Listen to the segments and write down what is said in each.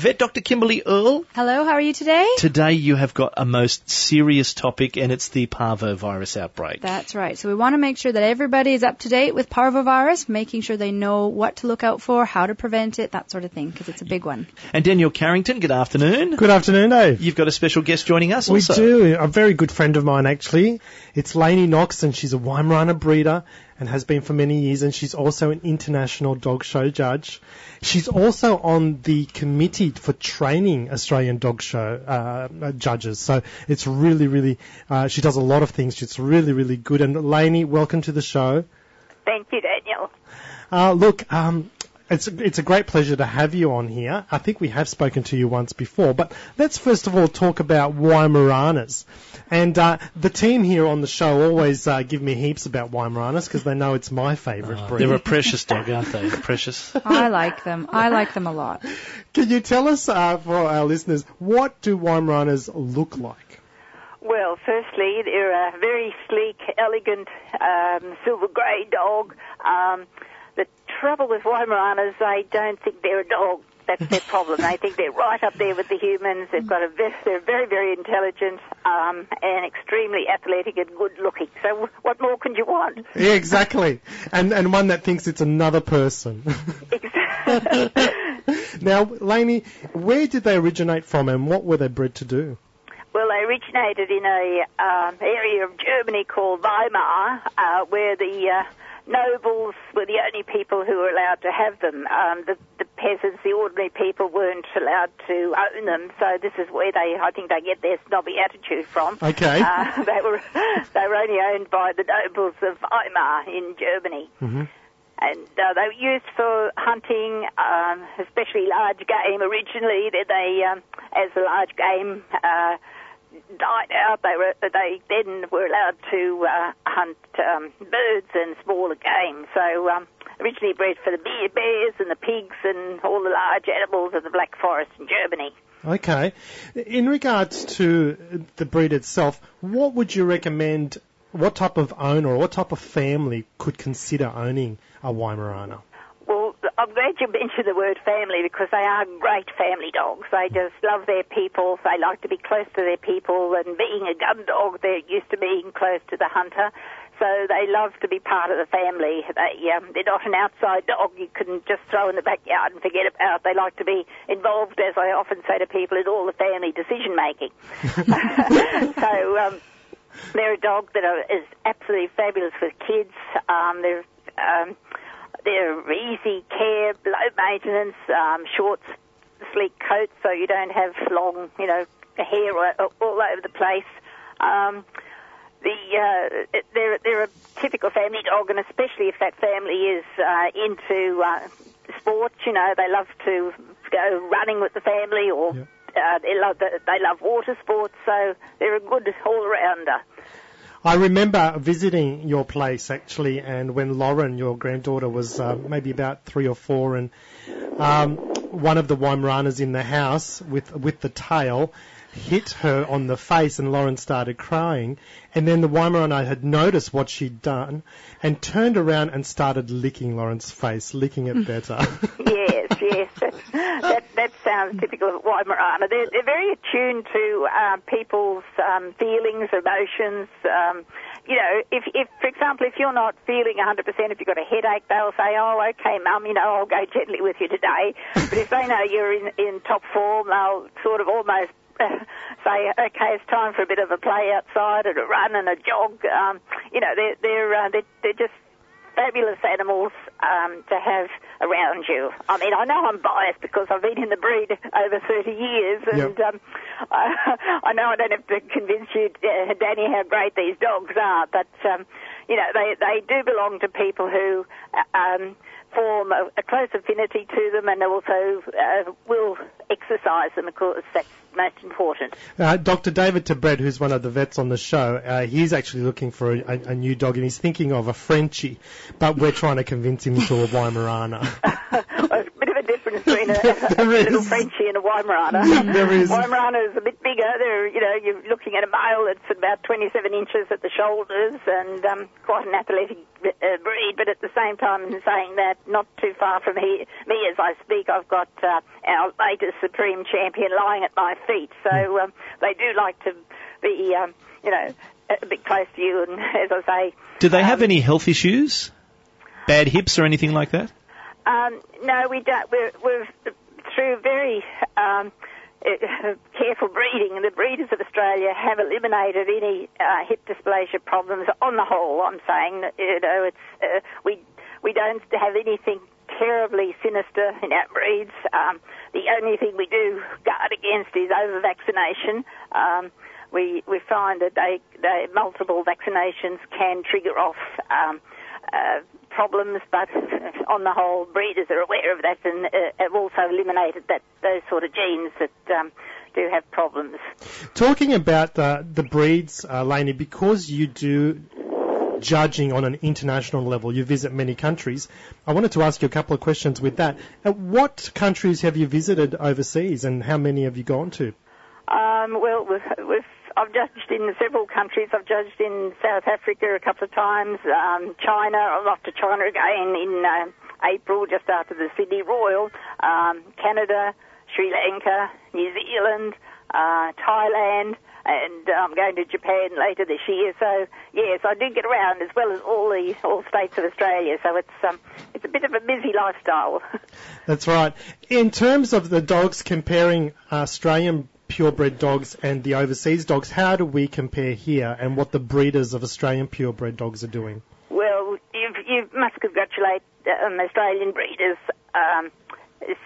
Vet Dr. Kimberly Earle. Hello, how are you today? Today you have got a most serious topic and it's the parvovirus outbreak. That's right. So we want to make sure that everybody is up to date with parvovirus, making sure they know what to look out for, how to prevent it, that sort of thing, because it's a big one. And Daniel Carrington, good afternoon. Good afternoon, Dave. You've got a special guest joining us We also. do. A very good friend of mine, actually. It's Lainey Knox, and she's a Weimaraner breeder and has been for many years, and she's also an international dog show judge. She's also on the committee for training Australian dog show uh, judges. So it's really, really, uh, she does a lot of things. She's really, really good. And Lainey, welcome to the show. Thank you, Daniel. Uh, look, um, it's it's a great pleasure to have you on here. I think we have spoken to you once before, but let's first of all talk about Weimaraners. And uh, the team here on the show always uh, give me heaps about Weimaraners because they know it's my favourite breed. They're a precious dog, aren't they? Precious. I like them. I like them a lot. Can you tell us, uh, for our listeners, what do Weimaraners look like? Well, firstly, they're a very sleek, elegant, um, silver grey dog. Um, the trouble with Weimaraners, they don't think they're a dog. That's their problem. they think they're right up there with the humans. They've got a ve- they're very, very intelligent um, and extremely athletic and good looking. So, what more can you want? Yeah, exactly. And and one that thinks it's another person. Exactly. now, Lainey, where did they originate from and what were they bred to do? Well, they originated in a um, area of Germany called Weimar, uh, where the uh, nobles were the only people who were allowed to have them. Um, the, the peasants, the ordinary people, weren't allowed to own them. So this is where they, I think, they get their snobby attitude from. Okay. Uh, they were they were only owned by the nobles of Weimar in Germany. hmm And uh, they were used for hunting, um, especially large game originally. Then they, um, as the large game uh, died out, they were they then were allowed to uh, hunt um, birds and smaller game. So um, originally bred for the bear, bears and the pigs and all the large animals of the Black Forest in Germany. Okay. In regards to the breed itself, what would you recommend? What type of owner or what type of family could consider owning a Weimaraner? I'm glad you mentioned the word family because they are great family dogs. They just love their people. They like to be close to their people, and being a gun dog, they're used to being close to the hunter. So they love to be part of the family. They, um, they're not an outside dog you can just throw in the backyard and forget about. They like to be involved, as I often say to people, in all the family decision making. so um, they're a dog that are, is absolutely fabulous with kids. Um, they're um, they're easy care, low maintenance, um, short, sleek coats, so you don't have long, you know, hair all, all over the place. Um, the uh, they're they're a typical family dog, and especially if that family is uh, into uh, sports, you know, they love to go running with the family, or Yep. uh, they love the, they love water sports, so they're a good all rounder. I remember visiting your place actually, and when Lauren, your granddaughter, was uh, maybe about three or four, and um, one of the Weimaraners in the house with with the tail hit her on the face, and Lauren started crying. And then the Weimaraner had noticed what she'd done, and turned around and started licking Lauren's face, licking it better. yes, yes. That that sounds typical of Weimaraner. They're, they're very attuned to uh, people's um, feelings, emotions. Um, you know, if, if, for example, if you're not feeling 100%, if you've got a headache, they'll say, oh, okay, mum, you know, I'll go gently with you today. But if they know you're in, in top form, they'll sort of almost say, okay, it's time for a bit of a play outside and a run and a jog. Um, you know, they're, they're, uh, they're, they're just fabulous animals um, to have around you. I mean, I know I'm biased because I've been in the breed over 30 years, and Yep. um, I, I know I don't have to convince you, uh, Danny, how great these dogs are, but um, you know, they they do belong to people who. uh, Um, form a, a close affinity to them and also uh, will exercise them, of course, that's most important. Uh, Dr. David Tabred, who's one of the vets on the show, uh, he's actually looking for a, a, a new dog and he's thinking of a Frenchie, but we're trying to convince him to a Weimaraner. well, it's a bit of a different between a, a little Frenchie and a Weimaraner. There is. Weimaraner is a bit bigger. They're, you know, you're looking at a male that's about 27 inches at the shoulders and um, quite an athletic uh, breed. But at the same time, in saying that, not too far from here, me as I speak, I've got uh, our latest supreme champion lying at my feet. So um, they do like to be, um, you know, a bit close to you. And as I say, Do they have Um, any health issues? Bad hips or anything like that? Um, no, we don't. We're, we're through very um, careful breeding, and the breeders of Australia have eliminated any uh, hip dysplasia problems. On the whole, I'm saying, that, you know, it's uh, we we don't have anything terribly sinister in our breeds. Um, the only thing we do guard against is over vaccination. Um, we we find that they, they multiple vaccinations can trigger off. Um, uh, problems, but on the whole, breeders are aware of that and uh, have also eliminated that those sort of genes that um, do have problems. Talking about uh, the breeds, uh, because you do judging on an international level, you visit many countries. I wanted to ask you a couple of questions with that. What countries have you visited overseas, and how many have you gone to? Um, well, I've judged in several countries. I've judged in South Africa a couple of times, um, China. I'm off to China again in uh, April, just after the Sydney Royal, um, Canada, Sri Lanka, New Zealand, uh, Thailand, and I'm going to Japan later this year. So yes, I do get around as well as all the all states of Australia. So it's um, it's a bit of a busy lifestyle. That's right. In terms of the dogs comparing Australian purebred dogs and the overseas dogs, how do we compare here and what the breeders of Australian purebred dogs are doing? Well, you must congratulate um, Australian breeders. Um,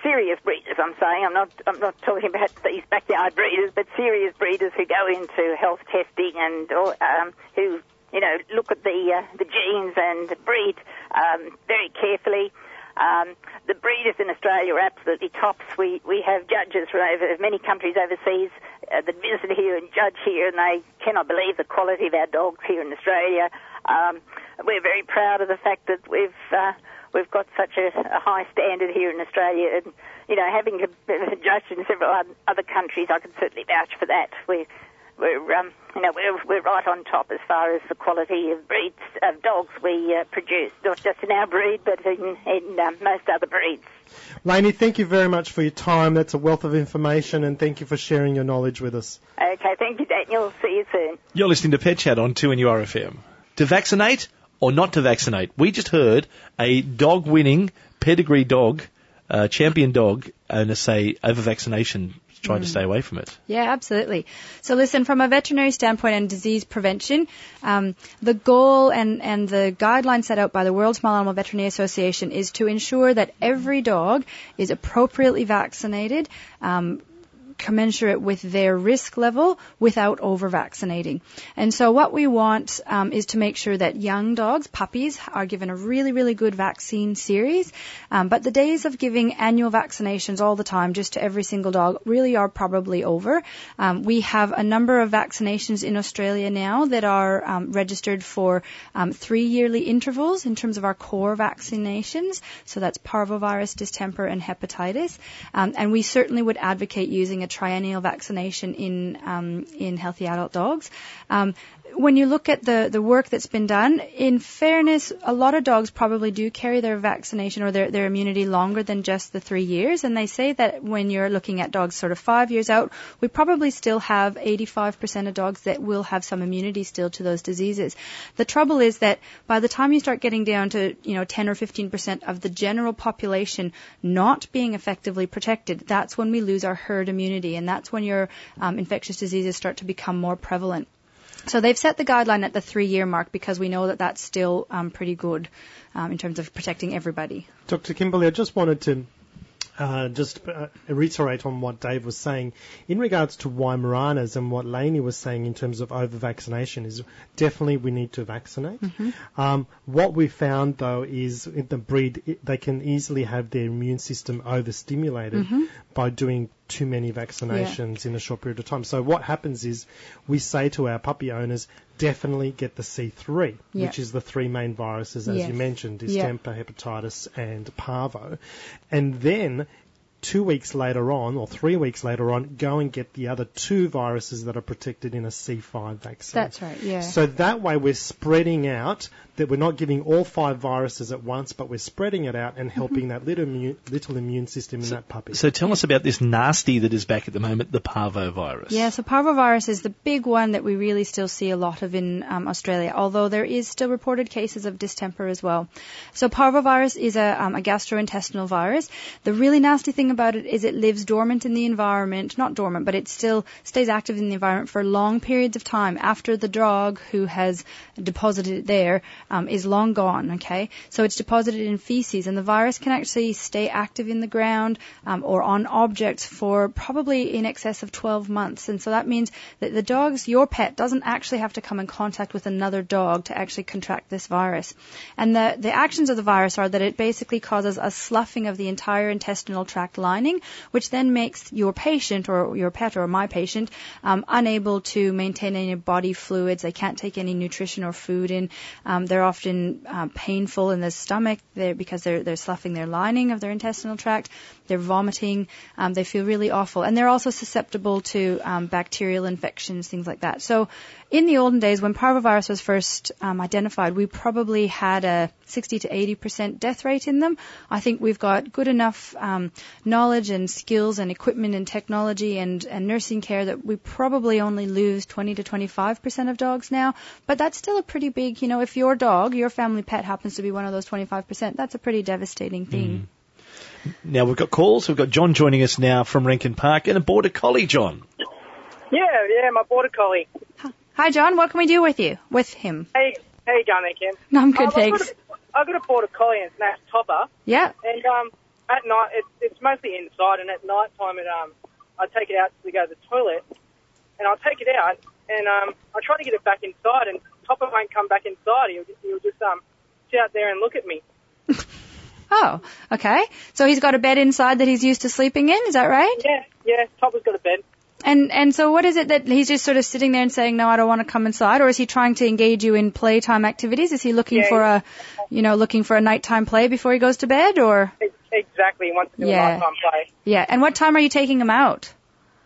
serious breeders, I'm saying. I'm not. I'm not talking about these backyard breeders, but serious breeders who go into health testing and or, um, who, you know, look at the uh, the genes and breed um, very carefully. Um, the breeders in Australia are absolutely tops. We we have judges from over many countries overseas uh, that visit here and judge here, and they cannot believe the quality of our dogs here in Australia. Um, we're very proud of the fact that we've uh, we've got such a, a high standard here in Australia, and you know, having judged in several other countries, I can certainly vouch for that. We we're um, you know we're we're right on top as far as the quality of breeds of dogs we uh, produce, not just in our breed, but in in um, most other breeds. Lainey, thank you very much for your time. That's a wealth of information, and thank you for sharing your knowledge with us. Okay, thank you, Daniel. See you soon. You're listening to Pet Chat on 2NURFM. To vaccinate or not to vaccinate? We just heard a dog winning pedigree dog, uh, champion dog, owner say over vaccination, trying to stay away from it. Yeah, absolutely. So listen, from a veterinary standpoint and disease prevention, um, the goal and, and the guidelines set out by the World Small Animal Veterinary Association is to ensure that every dog is appropriately vaccinated, um, commensurate with their risk level without over vaccinating. And so what we want um, is to make sure that young dogs, puppies, are given a really, really good vaccine series. Um, but the days of giving annual vaccinations all the time just to every single dog really are probably over. Um, we have a number of vaccinations in Australia now that are um, registered for um, three yearly intervals in terms of our core vaccinations. So that's parvovirus, distemper, and hepatitis. Um, and we certainly would advocate using a triennial vaccination in um, in healthy adult dogs. Um, when you look at the, the work that's been done, in fairness, a lot of dogs probably do carry their vaccination or their, their immunity longer than just the three years. And they say that when you're looking at dogs sort of five years out, we probably still have 85% of dogs that will have some immunity still to those diseases. The trouble is that by the time you start getting down to, you know, 10 or 15% of the general population not being effectively protected, that's when we lose our herd immunity. And that's when your um, infectious diseases start to become more prevalent. So they've set the guideline at the three year mark because we know that that's still um, pretty good um, in terms of protecting everybody. Dr. Kimberley, I just wanted to uh, just uh, reiterate on what Dave was saying in regards to why Weimaraners and what Lainey was saying in terms of over vaccination is definitely we need to vaccinate. Um, what we found though is in the breed it, they can easily have their immune system overstimulated by doing too many vaccinations in a short period of time. So what happens is we say to our puppy owners, definitely get the C3, Yeah. which is the three main viruses, as Yes. you mentioned, Yeah. distemper, hepatitis, and parvo. And then two weeks later on, or three weeks later on, go and get the other two viruses that are protected in a C5 vaccine. That's right. Yeah. So that way we're spreading out, that we're not giving all five viruses at once, but we're spreading it out and Mm-hmm. helping that little immune, little immune system in that puppy. So tell us about this nasty that is back at the moment, the parvovirus. Yeah, so parvovirus is the big one that we really still see a lot of in um, Australia, although there is still reported cases of distemper as well. So parvovirus is a, um, a gastrointestinal virus. The really nasty thing about it is it lives dormant in the environment, not dormant, but it still stays active in the environment for long periods of time after the dog who has deposited it there um, is long gone. Okay, so it's deposited in feces, and the virus can actually stay active in the ground um, or on objects for probably in excess of 12 months. And so that means that the dog's, your pet, doesn't actually have to come in contact with another dog to actually contract this virus. And the, the actions of the virus are that it basically causes a sloughing of the entire intestinal tract lining, which then makes your patient or your pet or my patient um, unable to maintain any body fluids. They can't take any nutrition or food in. Um, they're often um, painful in the stomach because they're, they're sloughing their lining of their intestinal tract. They're vomiting. Um, they feel really awful. And they're also susceptible to um, bacterial infections, things like that. So in the olden days, when parvovirus was first um, identified, we probably had a 60 to 80% death rate in them. I think we've got good enough um, knowledge and skills and equipment and technology and, and nursing care that we probably only lose 20 to 25% of dogs now. But that's still a pretty big, you know, if your dog, your family pet happens to be one of those 25%, that's a pretty devastating thing. Now we've got calls. We've got John joining us now from Rankin Park and a border collie, John. Yeah, yeah, my border collie. Hi, John. What can we do with you? With him? Hey, how you going there, Kim? No, I'm good, Um, I've got thanks. a- I've got a border collie and it's named Topper, Yeah. and um, at night it, it's mostly inside, and at night time it um, I take it out to go to the toilet, and I'll take it out, and um, I try to get it back inside, and Topper won't come back inside. He'll just, he'll just um, sit out there and look at me. Oh, okay. So he's got a bed inside that he's used to sleeping in. Is that right? Yeah, yeah. Topper's got a bed. And and so what is it that he's just sort of sitting there and saying, no, I don't want to come inside, or is he trying to engage you in playtime activities? Is he looking Yeah. for a, you know, looking for a nighttime play before he goes to bed, or Exactly. He wants to do Yeah. a nighttime play. yeah? And what time are you taking him out?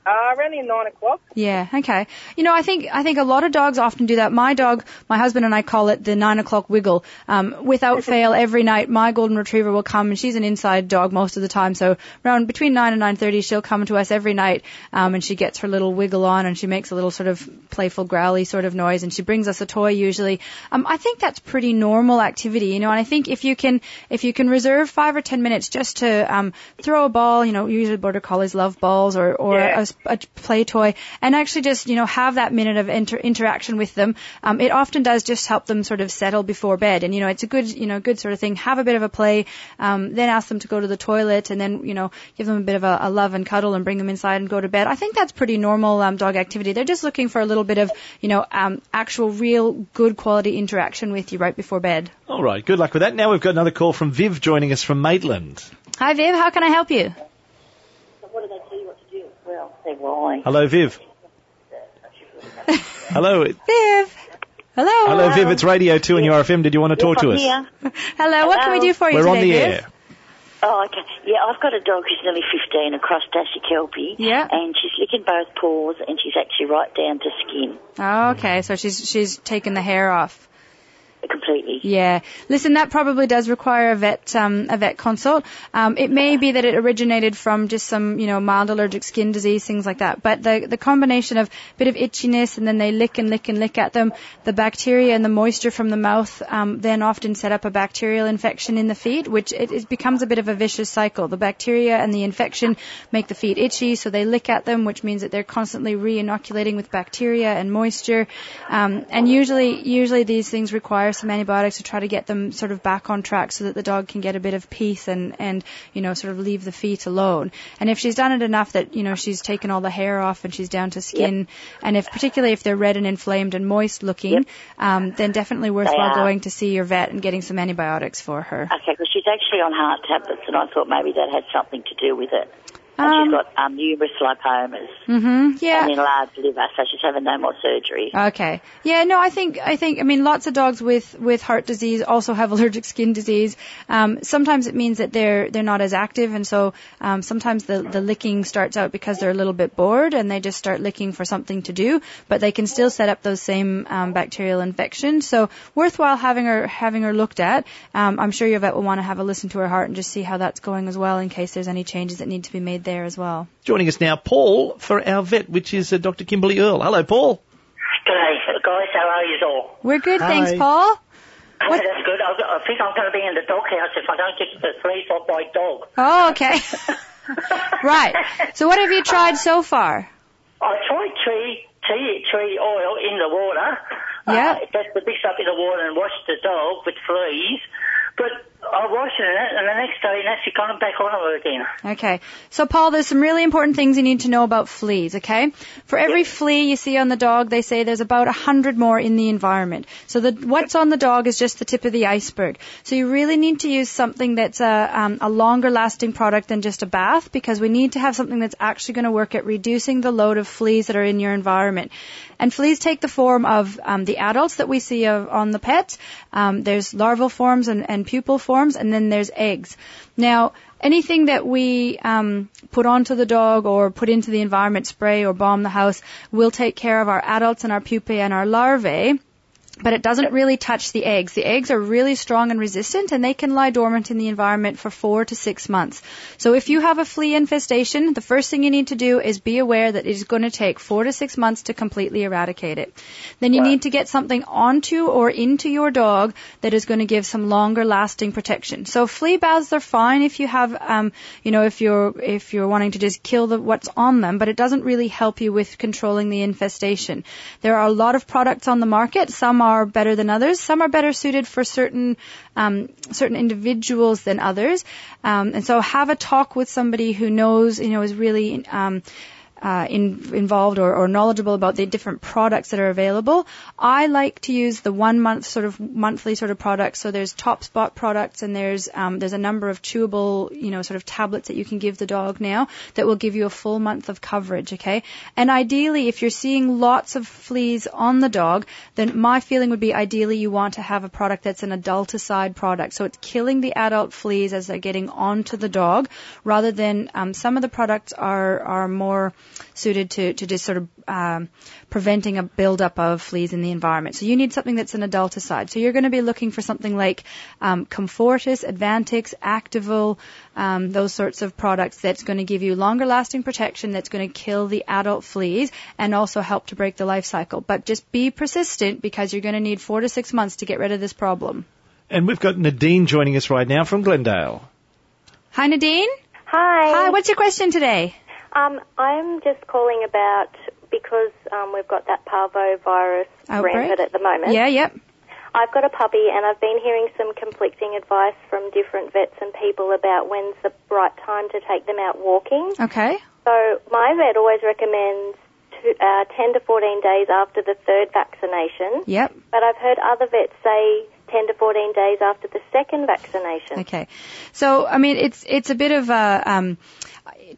Uh, around the nine o'clock. Yeah, okay. You know, I think I think a lot of dogs often do that. My dog, my husband and I call it the nine o'clock wiggle. Um, without fail, every night my golden retriever will come, and she's an inside dog most of the time. So around between nine and nine thirty, she'll come to us every night, um, and she gets her little wiggle on, and she makes a little sort of playful growly sort of noise, and she brings us a toy usually. Um, I think that's pretty normal activity, you know. And I think if you can if you can reserve five or ten minutes just to um, throw a ball, you know, usually border collies love balls or or Yeah. a, a play toy and actually just you know have that minute of inter- interaction with them. Um, it often does just help them sort of settle before bed. And you know it's a good you know good sort of thing. Have a bit of a play um, then ask them to go to the toilet and then you know give them a bit of a, a love and cuddle and bring them inside and go to bed. I think that's pretty normal um, dog activity. They're just looking for a little bit of you know um, actual real good quality interaction with you right before bed. All right, good luck with that. Now we've got another call from Viv joining us from Maitland. hi viv. How can i help you What do they tell you what to do? Well, they lie. Hello, Viv. Hello, viv hello hello, Viv. It's Radio 2NURFM. Did you want to talk to us? Here. hello what can we do for you We're today on the viv air. Oh, okay. Yeah, I've got a dog who's nearly 15, a cross Dashi Kelpie. Yeah. And she's licking both paws and she's actually right down to skin Oh, okay, so she's she's taken the hair off. Yeah. Listen, that probably does require a vet um, a vet consult. Um, it may be that it originated from just some you know mild allergic skin disease, things like that. But the the combination of a bit of itchiness and then they lick and lick and lick at them, the bacteria and the moisture from the mouth um, then often set up a bacterial infection in the feet, which it, it becomes a bit of a vicious cycle. The bacteria and the infection make the feet itchy, so they lick at them, which means that they're constantly re-inoculating with bacteria and moisture. Um, and usually, usually these things require some antibiotics to try to get them sort of back on track so that the dog can get a bit of peace and, and, you know, sort of leave the feet alone. And if she's done it enough that, you know, she's taken all the hair off and she's down to skin, and if, particularly if they're red and inflamed and moist looking, um, then definitely worthwhile going to see your vet and getting some antibiotics for her. Okay, because she's actually on heart tablets and I thought maybe that had something to do with it. And Um, she's got um, numerous lipomas hmm Yeah. and enlarged liver, so she's having no more surgery. Okay. Yeah, no, I think I think I mean lots of dogs with with heart disease also have allergic skin disease. Um, sometimes it means that they're they're not as active, and so um, sometimes the the licking starts out because they're a little bit bored and they just start licking for something to do, but they can still set up those same um, bacterial infections. So worthwhile having her having her looked at. Um, I'm sure your vet will want to have a listen to her heart and just see how that's going as well, in case there's any changes that need to be made there as well. Joining us now, Paul, for our vet, which is uh, Dr. Kimberly Earle. Hello, Paul. G'day, guys. How are you all? We're good, thanks, Paul. Oh, that's good. I, I think I'm going to be in the doghouse if I don't get the fleas off my dog. Oh, okay. right. So what have you tried so far? I tried tree, tea, tree oil in the water. Yeah. Uh, that's the mix up in the water and wash the dog with fleas. But I washing it, and the next day, and actually back on it again. Okay. So Paul, there's some really important things you need to know about fleas, okay? For every flea you see on the dog, they say there's about a hundred more in the environment. So the, what's on the dog is just the tip of the iceberg. So you really need to use something that's a, um, a longer lasting product than just a bath because we need to have something that's actually going to work at reducing the load of fleas that are in your environment. And fleas take the form of um, the adults that we see of, on the pets. Um, there's larval forms and, and pupal forms, and then there's eggs. Now, anything that we um, put onto the dog or put into the environment, spray or bomb the house, will take care of our adults and our pupae and our larvae. But it doesn't really touch the eggs. The eggs are really strong and resistant and they can lie dormant in the environment for four to six months. So if you have a flea infestation, the first thing you need to do is be aware that it is going to take four to six months to completely eradicate it. Then you need to get something onto or into your dog that is going to give some longer lasting protection. So flea baths are fine if you have, um, you know, if you're, if you're wanting to just kill the, what's on them, but it doesn't really help you with controlling the infestation. There are a lot of products on the market. Some are better than others. Some are better suited for certain um, certain individuals than others. Um, and so have a talk with somebody who knows, you know, is really um, uh, in, involved or, or knowledgeable about the different products that are available. I like to use the one month sort of monthly sort of products. So there's top spot products and there's um, there's a number of chewable, you know, sort of tablets that you can give the dog now that will give you a full month of coverage. Okay, and ideally, if you're seeing lots of fleas on the dog, then my feeling would be ideally you want to have a product that's an adulticide product. So it's killing the adult fleas as they're getting onto the dog, rather than um, some of the products are are more suited to, to just sort of um, preventing a buildup of fleas in the environment. So you need something that's an adulticide. So you're going to be looking for something like um, Comfortis, Advantix, Activyl, um, those sorts of products that's going to give you longer lasting protection, that's going to kill the adult fleas and also help to break the life cycle. But just be persistent because you're going to need four to six months to get rid of this problem. And we've got Nadine joining us right now from Glendale. Hi Nadine. Hi. Hi, what's your question today? Um, I'm just calling about because um, we've got that parvovirus Outbreak? rampant at the moment. Yeah, yep. I've got a puppy, and I've been hearing some conflicting advice from different vets and people about when's the right time to take them out walking. Okay. So my vet always recommends to, uh, 10 to 14 days after the third vaccination, Yep. but I've heard other vets say 10 to 14 days after the second vaccination. Okay. So, I mean, it's, it's a bit of a, um,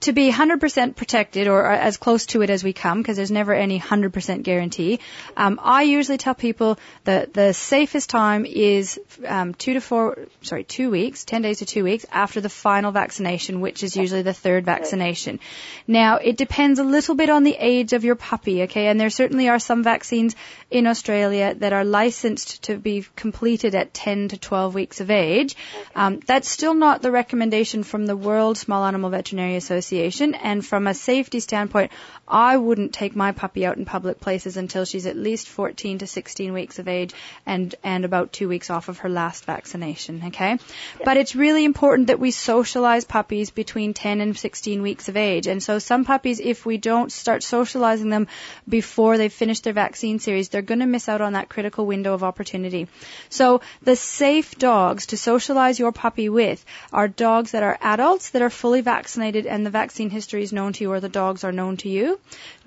to be 100% protected or as close to it as we come, because there's never any 100% guarantee. Um, I usually tell people that the safest time is um, two to four, sorry, two weeks, 10 days to two weeks after the final vaccination, which is usually the third vaccination. Now, it depends a little bit on the age of your puppy, okay? And there certainly are some vaccines in Australia that are licensed to be completed at 10 to 12 weeks of age. Um, that's still not the recommendation from the World Small Animal Veterinary Association. And from a safety standpoint, I wouldn't take my puppy out in public places until she's at least 14 to 16 weeks of age and, and about two weeks off of her last vaccination, okay? But it's really important that we socialize puppies between 10 and 16 weeks of age. And so some puppies, if we don't start socializing them before they've finished their vaccine series, they're going to miss out on that critical window of opportunity. So the safe dogs to socialize your puppy with are dogs that are adults that are fully vaccinated and the vaccine history is known to you or the dogs are known to you.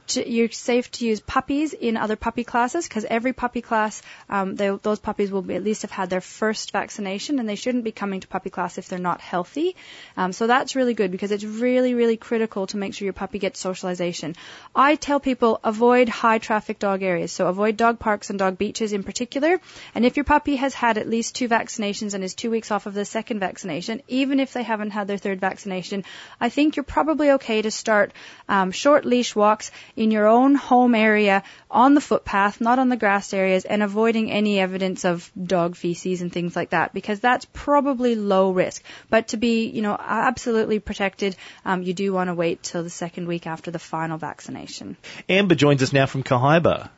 J- you're safe to use puppies in other puppy classes because every puppy class, um, they, those puppies will be, at least have had their first vaccination, and they shouldn't be coming to puppy class if they're not healthy. Um, so that's really good because it's really, really critical to make sure your puppy gets socialization. I tell people avoid high traffic dog areas, so avoid dog parks and dog beaches in particular. And if your puppy has had at least two vaccinations and is two weeks off of the second vaccination, even if they haven't had their third vaccination, I think you're probably okay to start um, short leash walks in your own home area on the footpath, not on the grass areas, and avoiding any evidence of dog feces and things like that because that's probably low risk. But to be, you know, absolutely protected, um, you do want to wait till the second week after the final vaccination. Amber joins us now from Kahibah.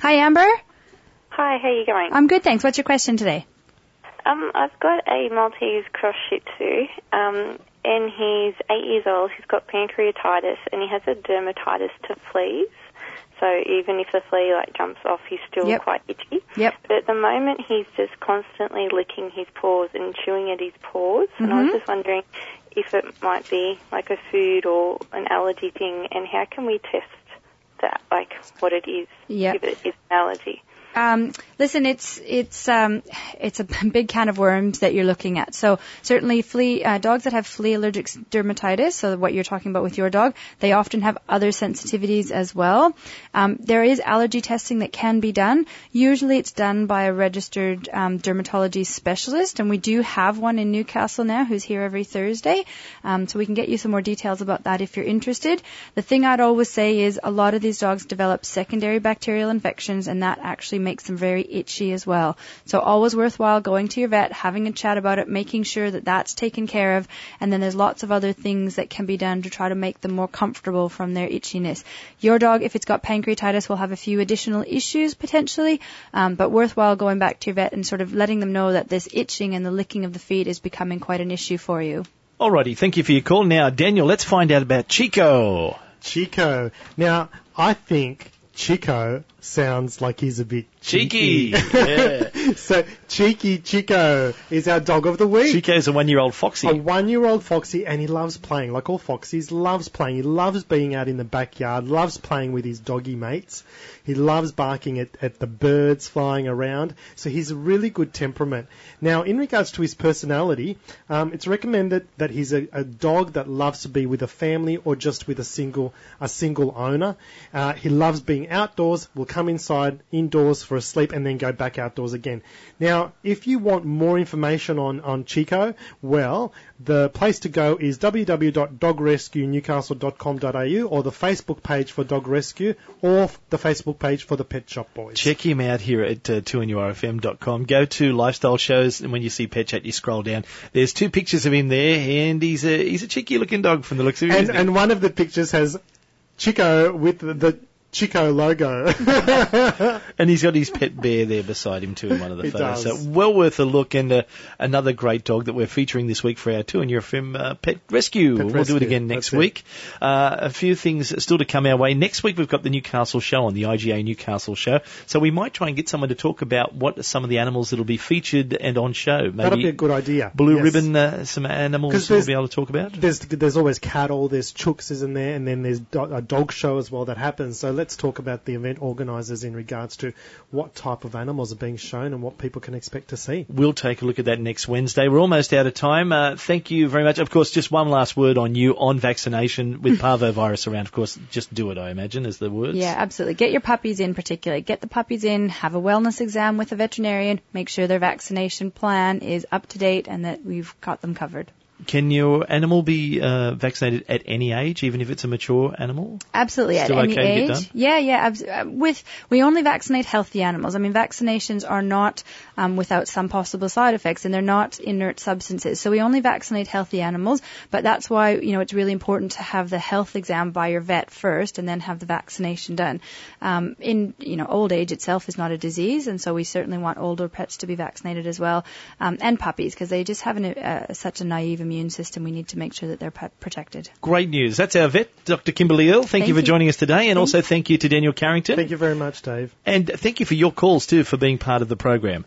Hi, Amber. Hi, how are you going? I'm good, thanks. What's your question today? Um, I've got a Maltese cross Shih Tzu, um, and he's eight years old. He's got pancreatitis, and he has a dermatitis to fleas. So even if the flea like jumps off, he's still Yep. quite itchy. Yep. But at the moment, he's just constantly licking his paws and chewing at his paws. And I was Mhm. just wondering if it might be like a food or an allergy thing, and how can we test that, like what it is, Yep. if it is an allergy. Um, listen, it's it's um, it's a big can of worms that you're looking at. So certainly, flea uh, dogs that have flea allergic dermatitis, so what you're talking about with your dog, they often have other sensitivities as well. Um, there is allergy testing that can be done. Usually, it's done by a registered um, dermatology specialist, and we do have one in Newcastle now who's here every Thursday. Um, so we can get you some more details about that if you're interested. The thing I'd always say is a lot of these dogs develop secondary bacterial infections, and that actually makes them very itchy as well. So always worthwhile going to your vet, having a chat about it, making sure that that's taken care of, and then there's lots of other things that can be done to try to make them more comfortable from their itchiness. Your dog, if it's got pancreatitis, will have a few additional issues potentially, um, but worthwhile going back to your vet and sort of letting them know that this itching and the licking of the feet is becoming quite an issue for you. Alrighty, thank you for your call. Now, Daniel, let's find out about Chico. Chico. Now, I think Chico sounds like he's a bit Cheeky. cheeky. Yeah. so, Cheeky Chico is our dog of the week. Chico's a one-year-old foxy. A one-year-old foxy, and he loves playing. Like all foxies, loves playing. He loves being out in the backyard. Loves playing with his doggy mates. He loves barking at, at the birds flying around. So he's a really good temperament. Now, in regards to his personality, um, it's recommended that he's a, a dog that loves to be with a family or just with a single a single owner. Uh, he loves being outdoors. Will come inside, indoors for a sleep, and then go back outdoors again. Now, if you want more information on, on Chico, well, the place to go is www.dogrescuenewcastle.com.au or the Facebook page for Dog Rescue or the Facebook page for the Pet Shop Boys. Check him out here at uh, 2NURFM.com. Go to lifestyle shows, and when you see Pet Chat, you scroll down. There's two pictures of him there, and he's a he's a cheeky looking dog from the looks of him. And, and one of the pictures has Chico with the, the Chico logo. And he's got his pet bear there beside him too in one of the He photos. does. So well worth a look and uh, another great dog that we're featuring this week for our 2NURFM uh, Pet Rescue. Pet we'll do it again next that's week. Uh, a few things still to come our way. Next week we've got the Newcastle show on the IGA Newcastle show. So we might try and get someone to talk about what are some of the animals that'll be featured and on show. Maybe That'll be a good idea. Blue Yes. Ribbon, uh, some animals we'll be able to talk about. There's there's always cattle, there's chooks is in there, and then there's do- a dog show as well that happens. So let's talk about the event organisers in regards to what type of animals are being shown and what people can expect to see. We'll take a look at that next Wednesday. We're almost out of time. Uh, thank you very much. Of course, just one last word on you on vaccination with parvovirus around. Of course, just do it. I imagine is the words. Yeah, absolutely. Get your puppies in particularly. Get the puppies in, have a wellness exam with a veterinarian, make sure their vaccination plan is up to date and that we've got them covered. Can your animal be uh, vaccinated at any age, even if it's a mature animal? Absolutely, Still at any okay get age. done? Yeah, yeah. abs- uh, With we only vaccinate healthy animals. I mean, vaccinations are not um, without some possible side effects, and they're not inert substances. So we only vaccinate healthy animals. But that's why you know it's really important to have the health exam by your vet first, and then have the vaccination done. Um, in you know, old age itself is not a disease, and so we certainly want older pets to be vaccinated as well, um, and puppies because they just have an, uh, such a naive immune system. We need to make sure that they're pet protected. Great news. That's our vet, Dr. Kimberly Earl. Thank, Thank you for you. joining us today, and also thank you to Daniel Carrington. Thank you very much, Dave. And thank you for your calls too for being part of the program.